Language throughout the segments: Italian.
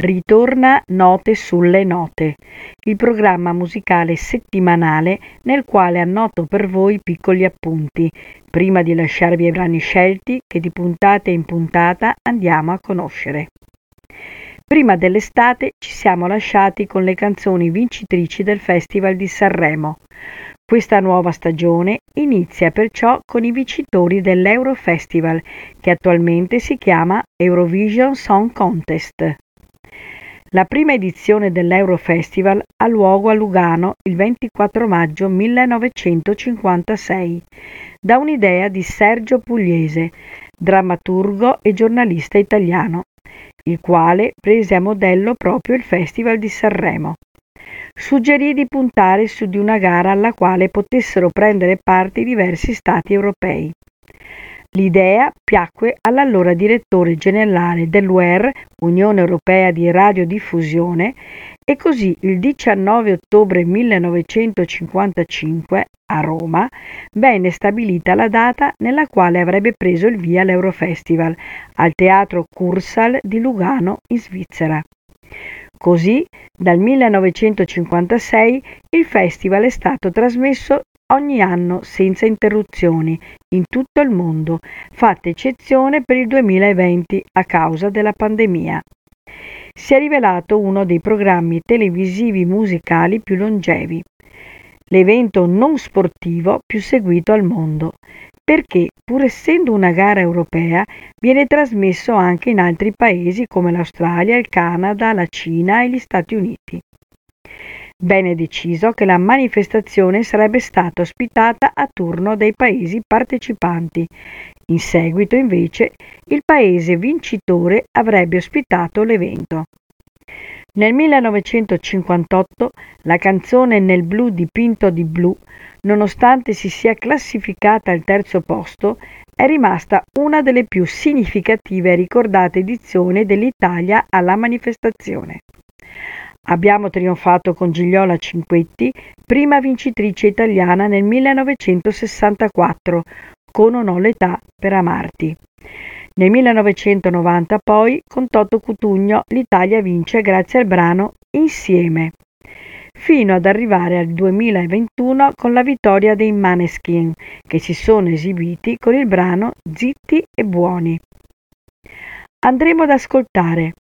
Ritorna Note sulle Note, il programma musicale settimanale nel quale annoto per voi piccoli appunti, prima di lasciarvi i brani scelti che di puntata in puntata andiamo a conoscere. Prima dell'estate ci siamo lasciati con le canzoni vincitrici del Festival di Sanremo. Questa nuova stagione inizia perciò con i vincitori dell'Eurofestival, che attualmente si chiama Eurovision Song Contest. La prima edizione dell'Eurofestival ha luogo a Lugano il 24 maggio 1956, da un'idea di Sergio Pugliese, drammaturgo e giornalista italiano, il quale prese a modello proprio il Festival di Sanremo. Suggerì di puntare su di una gara alla quale potessero prendere parte diversi stati europei. L'idea piacque all'allora direttore generale dell'UER, Unione Europea di Radiodiffusione, e così il 19 ottobre 1955 a Roma venne stabilita la data nella quale avrebbe preso il via l'Eurofestival al Teatro Cursal di Lugano in Svizzera. Così, dal 1956 il festival è stato trasmesso ogni anno senza interruzioni in tutto il mondo, fatta eccezione per il 2020 a causa della pandemia. Si è rivelato uno dei programmi televisivi musicali più longevi, l'evento non sportivo più seguito al mondo, perché, pur essendo una gara europea, viene trasmesso anche in altri paesi come l'Australia, il Canada, la Cina e gli Stati Uniti. Venne deciso che la manifestazione sarebbe stata ospitata a turno dai paesi partecipanti. In seguito, invece, il paese vincitore avrebbe ospitato l'evento. Nel 1958 la canzone Nel blu dipinto di blu, nonostante si sia classificata al terzo posto, è rimasta una delle più significative e ricordate edizioni dell'Italia alla manifestazione. Abbiamo trionfato con Gigliola Cinquetti, prima vincitrice italiana nel 1964, con Non ho l'età per amarti. Nel 1990 poi, con Toto Cutugno, l'Italia vince grazie al brano Insieme, fino ad arrivare al 2021 con la vittoria dei Maneskin, che si sono esibiti con il brano Zitti e Buoni. Andremo ad ascoltare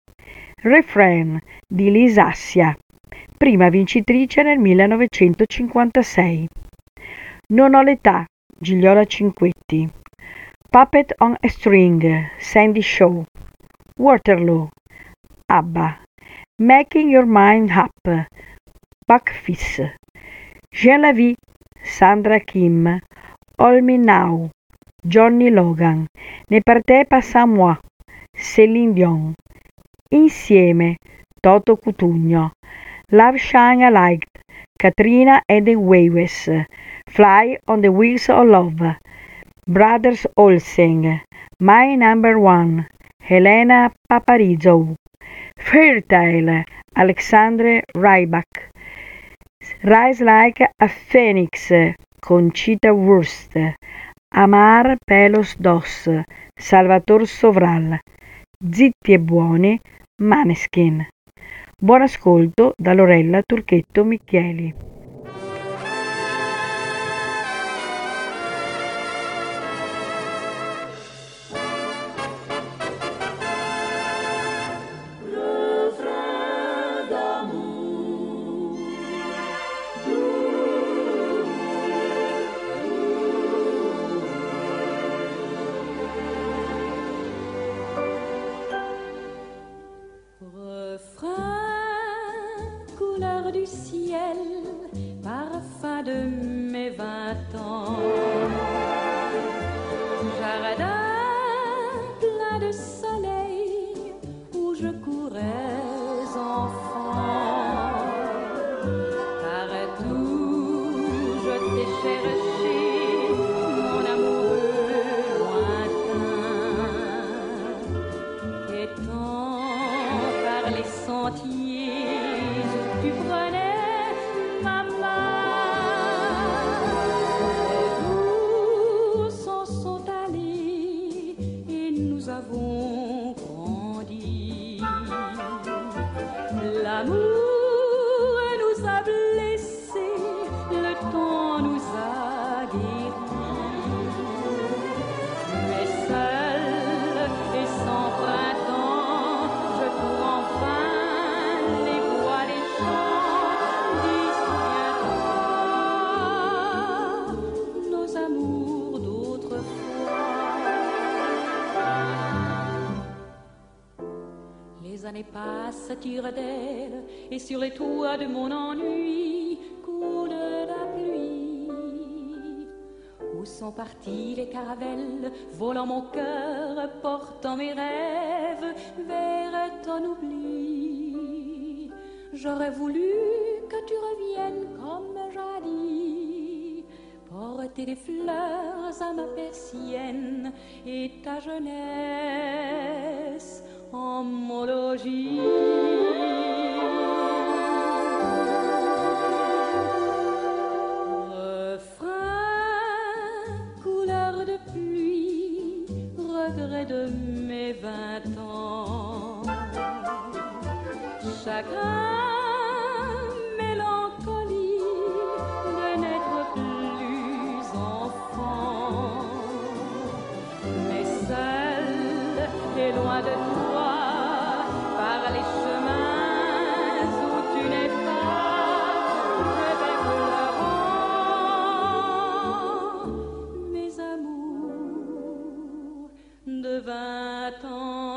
Refrain di Lisa Assia, prima vincitrice nel 1956. Non ho l'età, Gigliola Cinquetti. Puppet on a String, Sandy Shaw. Waterloo, ABBA. Making Your Mind Up, Buck Fizz. Jean la vie, Sandra Kim. All Me Now, Johnny Logan. Ne partez pas à moi, Céline Dion. Insieme, Toto Cutugno. Love Shine a Light, Katrina and the Waves. Fly on the Wings of Love. Brothers Olsen. My Number One. Helena Paparizou. Fertile, Alexandre Rybak. Rise Like a Phoenix, Conchita Wurst. Amar Pelos Dos, Salvatore Sovral. Zitti e buoni, Maneskin. Buon ascolto da Lorella Turchetto Micheli. l'amour. d'elle, et sur les toits de mon ennui coule la pluie. Où sont partis les caravelles, volant mon cœur, portant mes rêves vers ton oubli? J'aurais voulu que tu reviennes comme jadis, porter des fleurs à ma persienne et ta jeunesse. en Oh.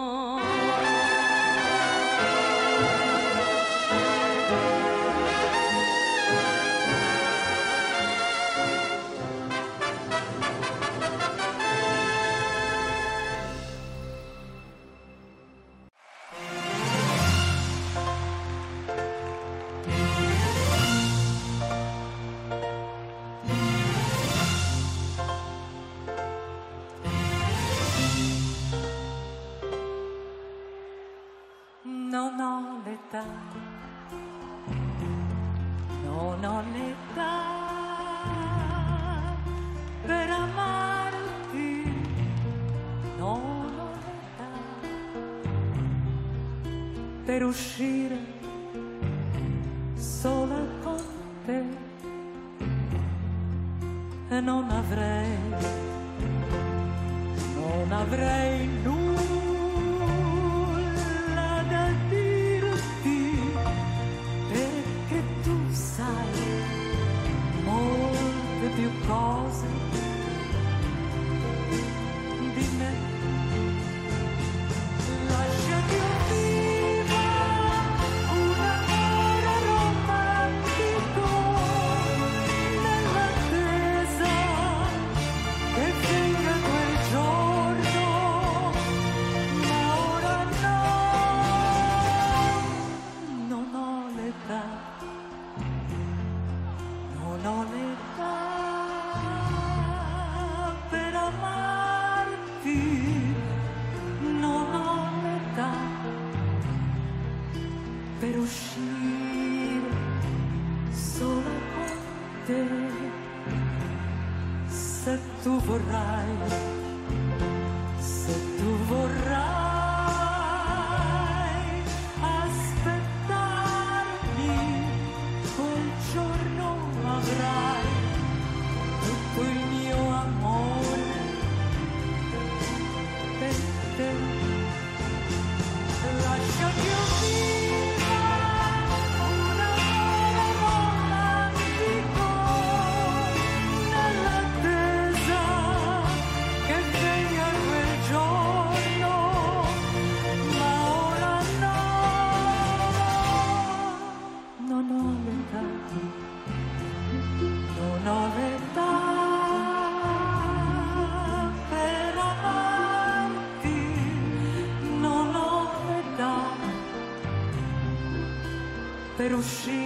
o cheiro.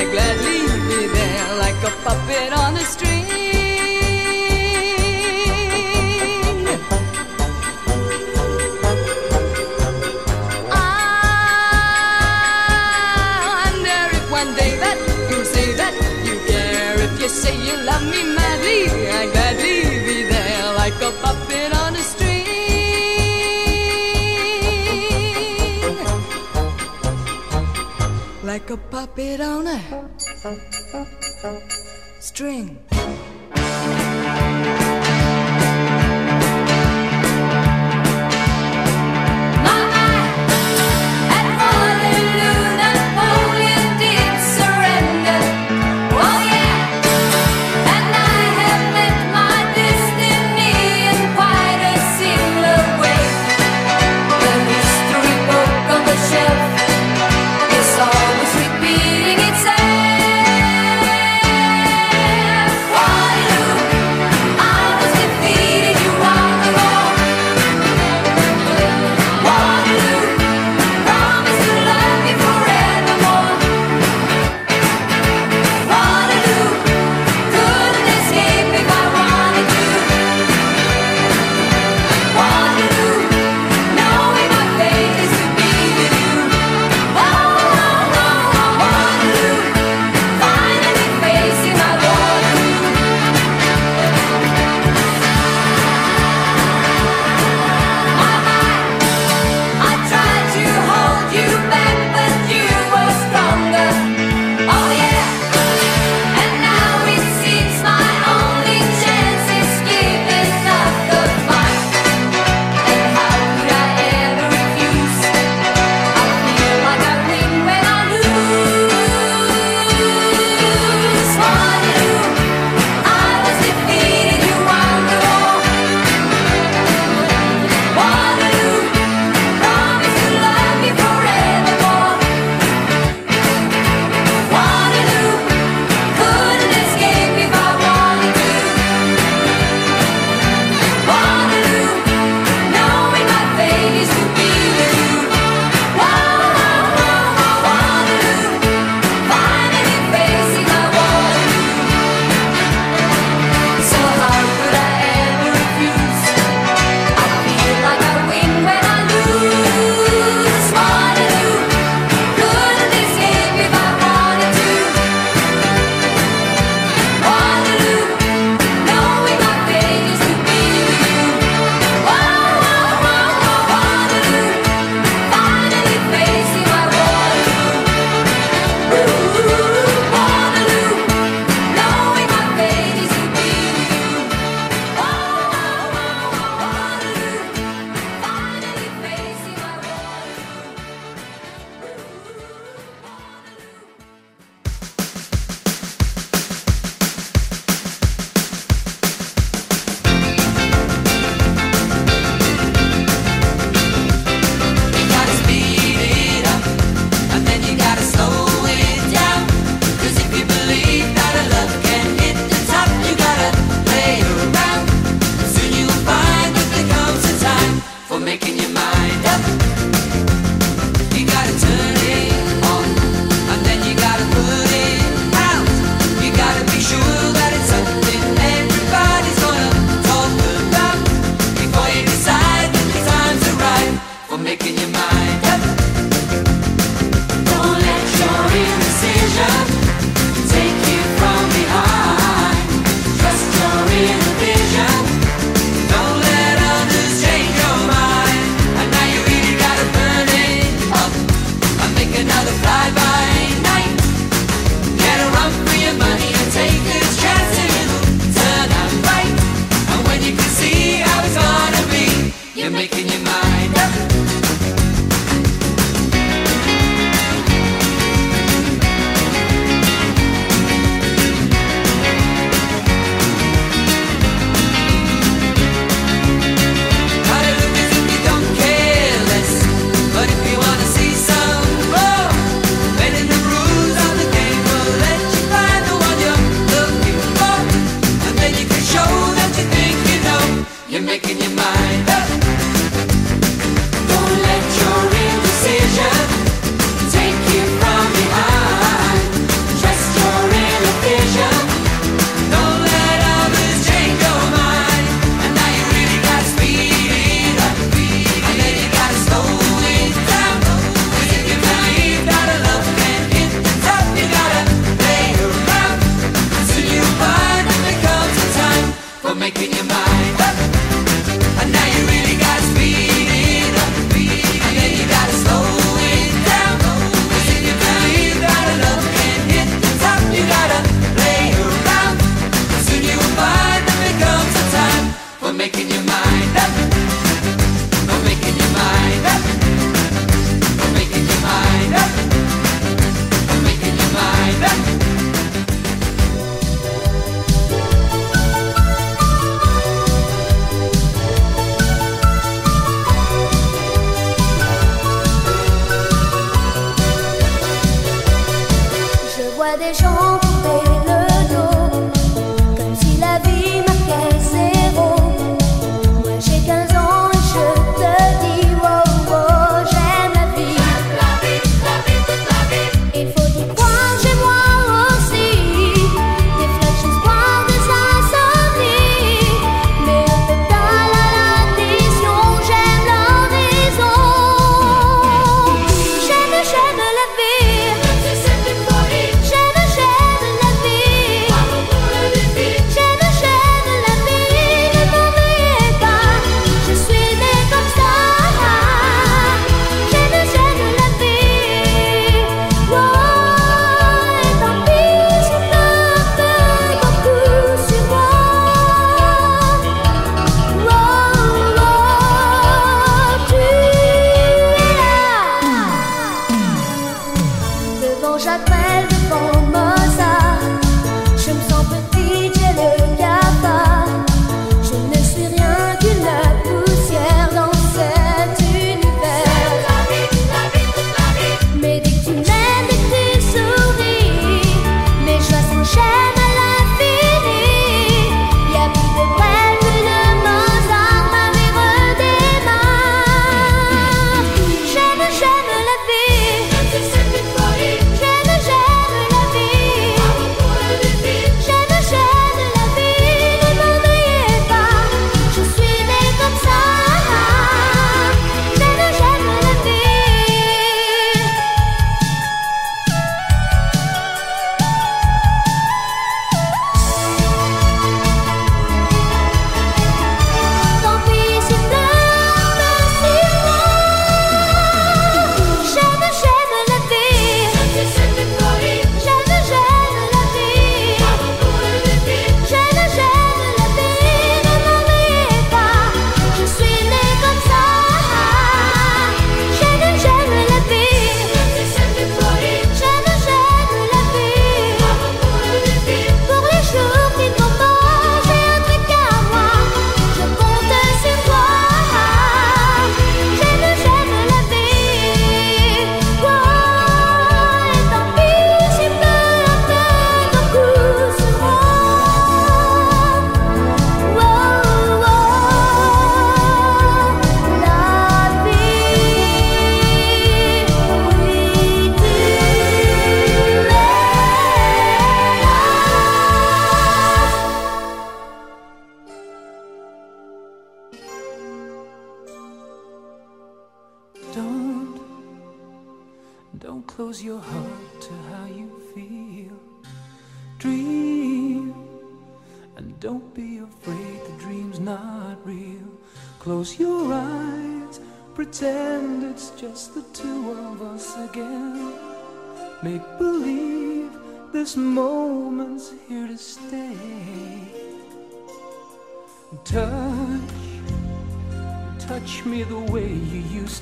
I gladly be there like a puppet on a string. puppet on a string.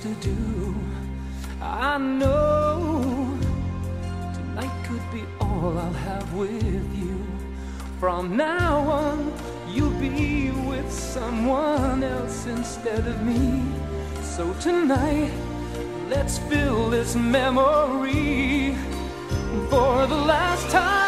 To do. I know tonight could be all I'll have with you. From now on, you'll be with someone else instead of me. So tonight, let's fill this memory for the last time.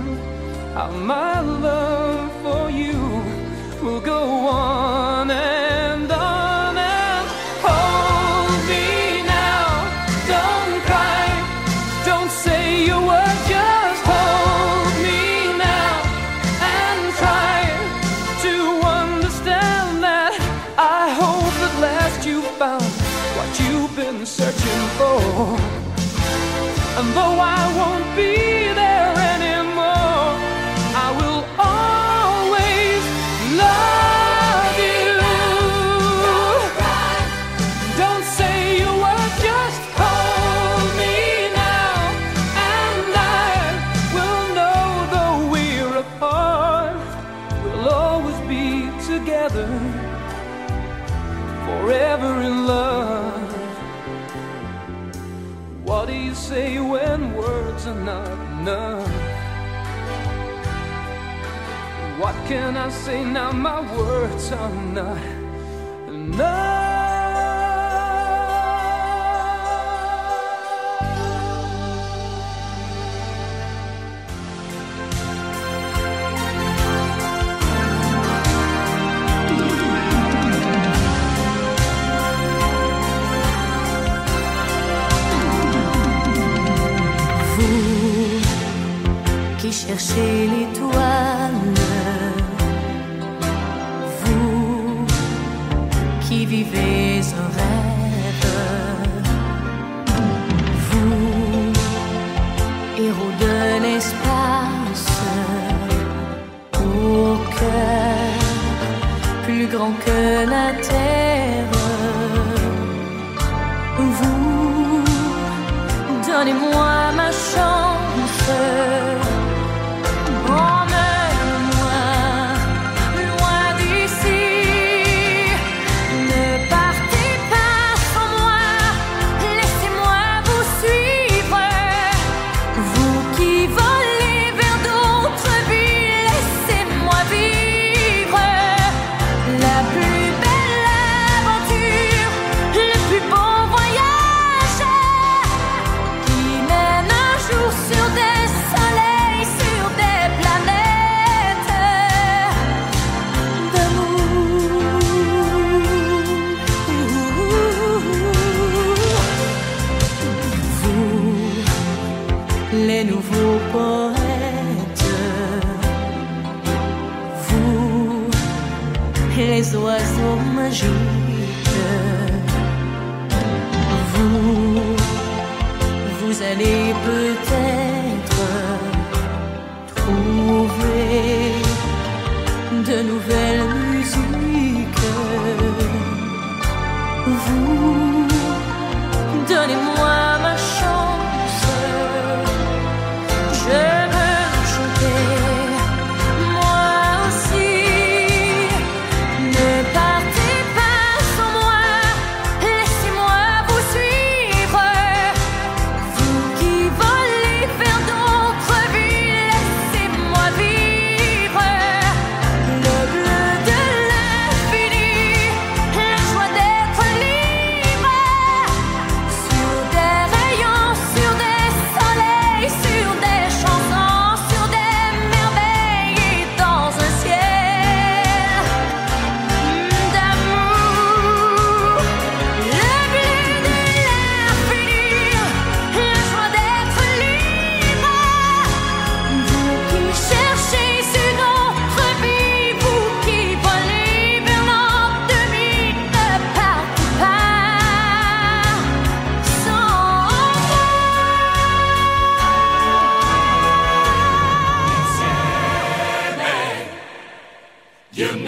How my love for you will go on and on and hold me now. Don't cry, don't say a word, just hold me now and try to understand that. I hope last you found what you've been searching for. And though I won't say when words are not enough? What can I say now? My words are not enough. chercher l'étoile. Nouveaux poètes, vous, les oiseaux magiques, vous, vous allez peut-être trouver de nouvelles musiques. Vous,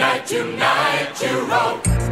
tonight, tonight you.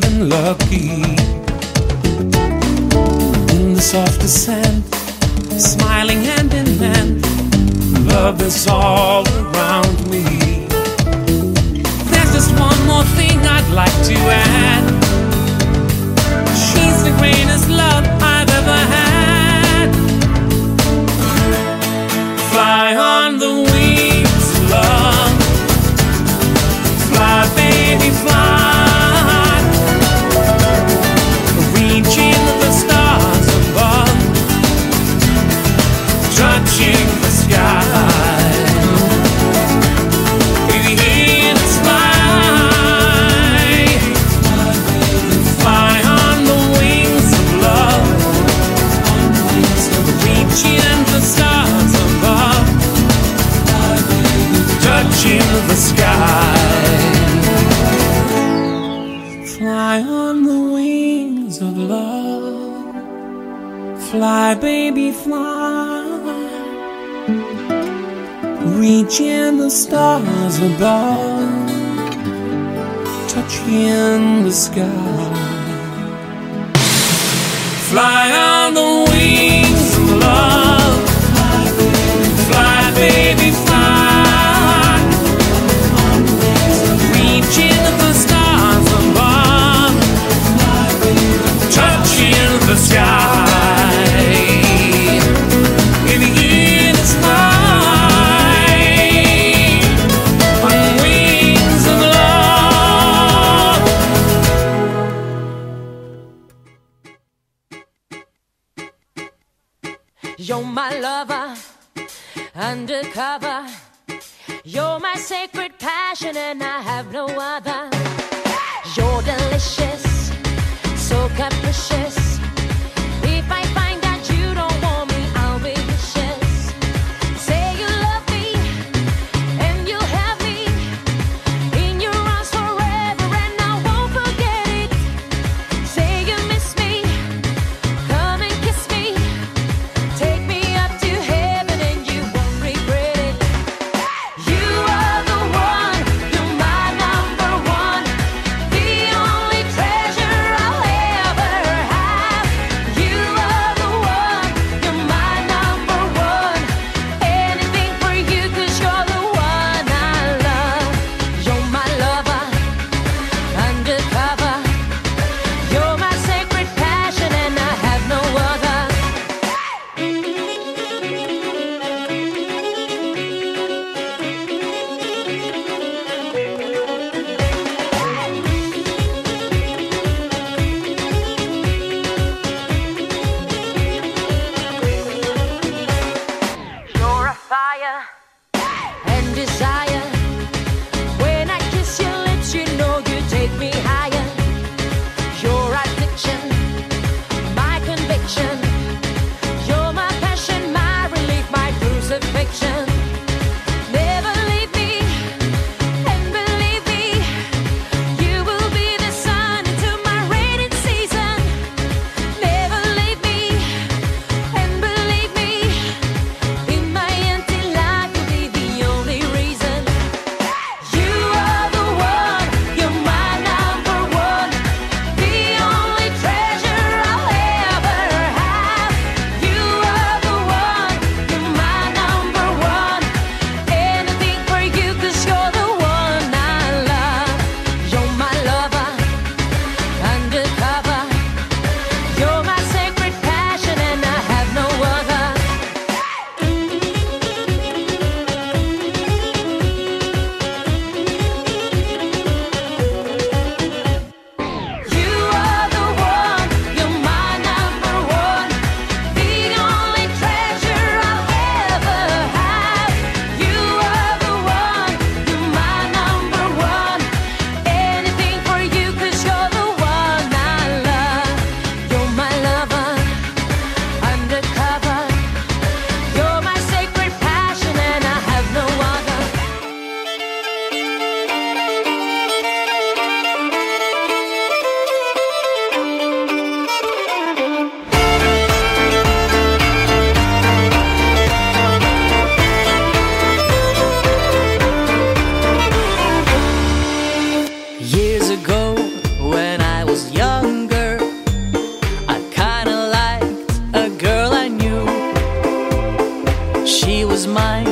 feeling lucky. In the soft descent, smiling hand in hand, love is all around me. There's just one more thing I'd like to add. She's the greatest love I've ever had. Fly on. Touching the stars above Touching the sky. Fly on the wings You're my lover, undercover. You're my sacred passion, and I have no other. You're delicious, so capricious. mind.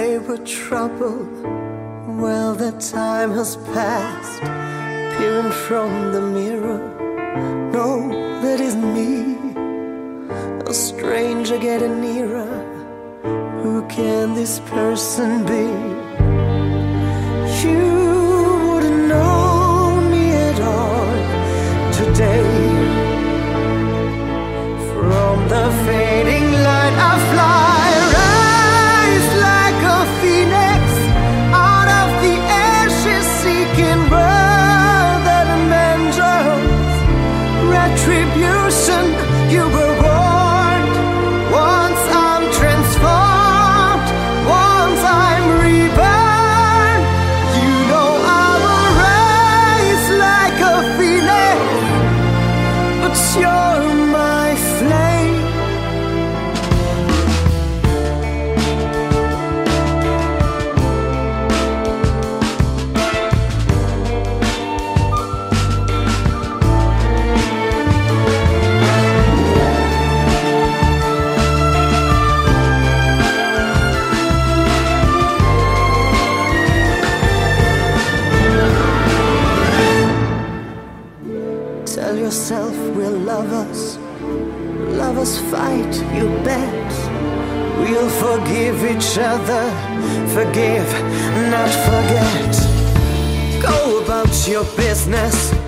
they were trouble. Well, the time has passed. Peering from the mirror, no, that isn't me. A stranger getting nearer. Who can this person be? You wouldn't know me at all today. other, forgive, not forget. Go about your business.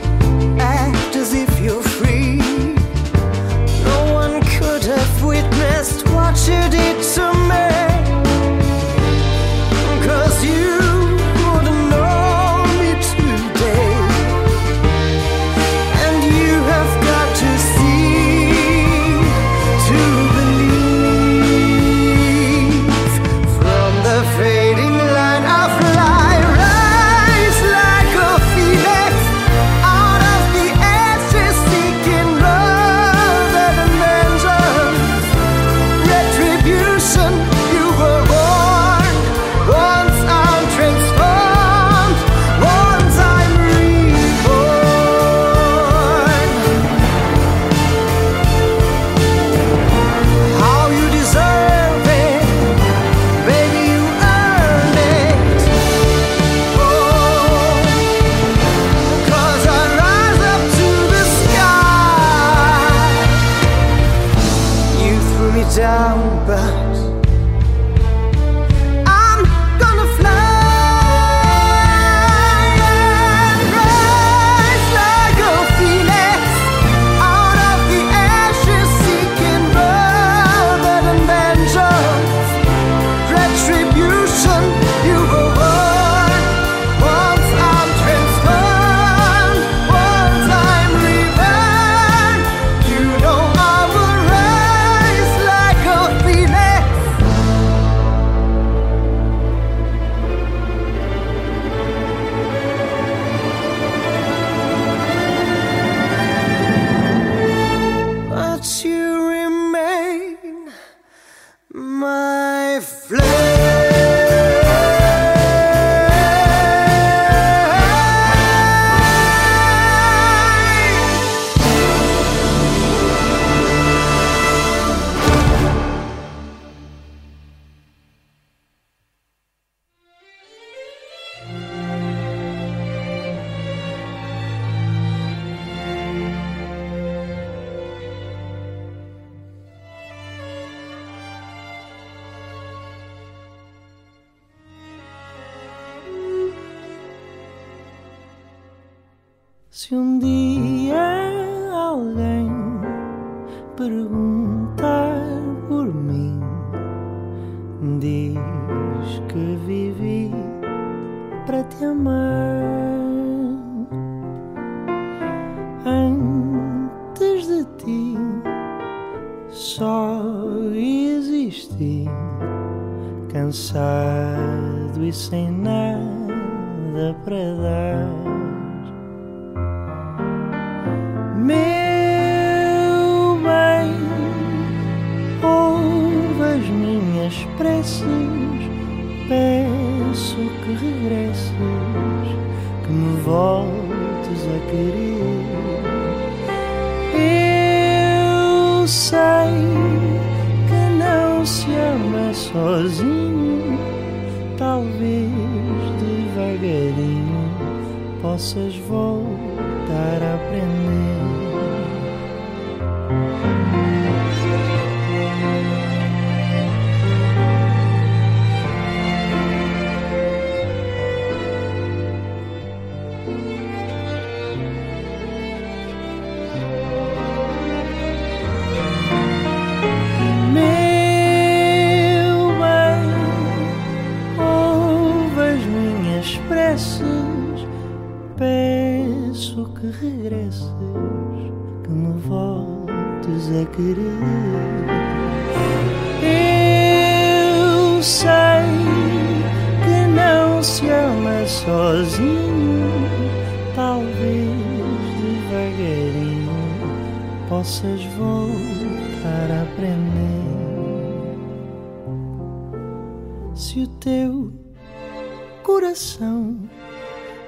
Possas voltar a aprender. Regresses, que me voltes a querer. Eu sei que não se ama sozinho, talvez devagarinho possas voltar a aprender. Se o teu coração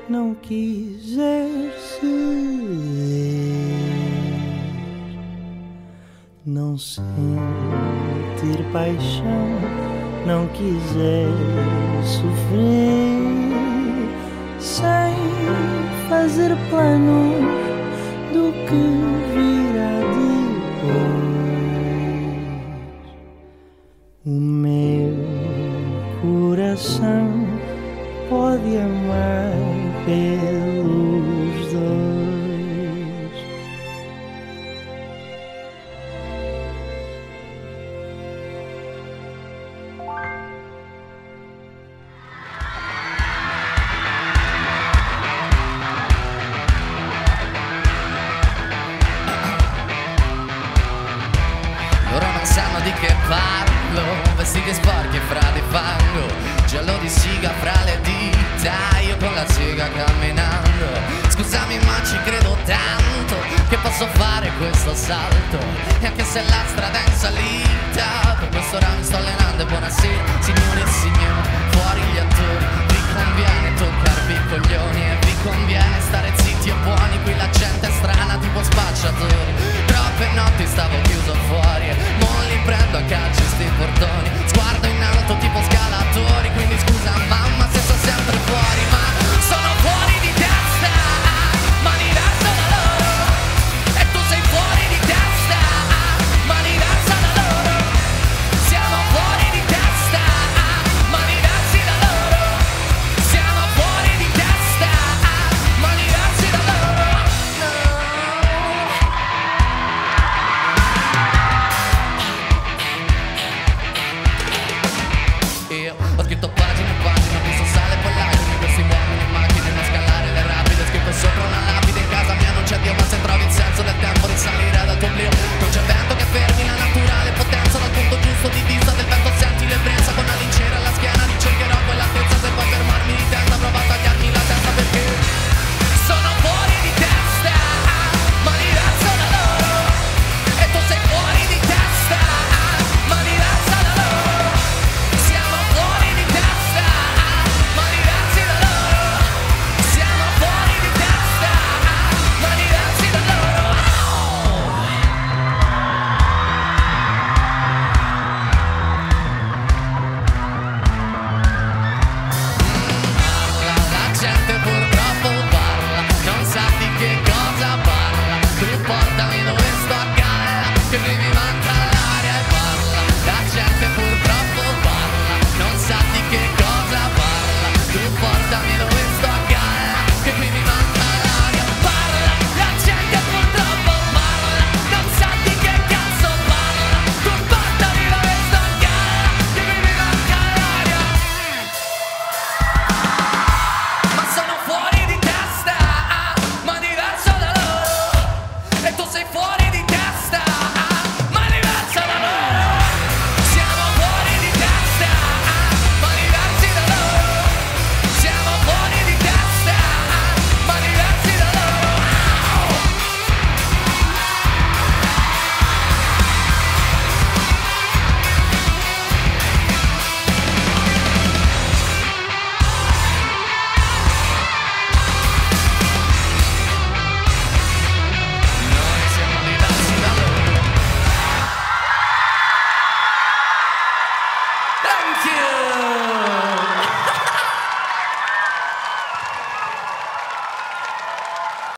não quiser não sentir paixão, não quiser sofrer, sem fazer planos do que virá depois. O meu coração pode amar Vestiti sporchi fra di fango Giallo di siga fra le dita Io con la siga camminando. Scusami ma ci credo tanto Che posso fare questo salto. E anche se la strada è in salita Per questo ora mi sto allenando e buonasera Signore e signori, fuori gli attori. Vi conviene toccarvi i coglioni E vi conviene stare zitti e buoni Qui la gente è strana tipo spacciatori Troppe notti stavo chiuso fuori mo li prendo a calci sti portoni. Sguardo in alto tipo scalatori Quindi scusa mamma se sto sempre fuori Ma sono fuori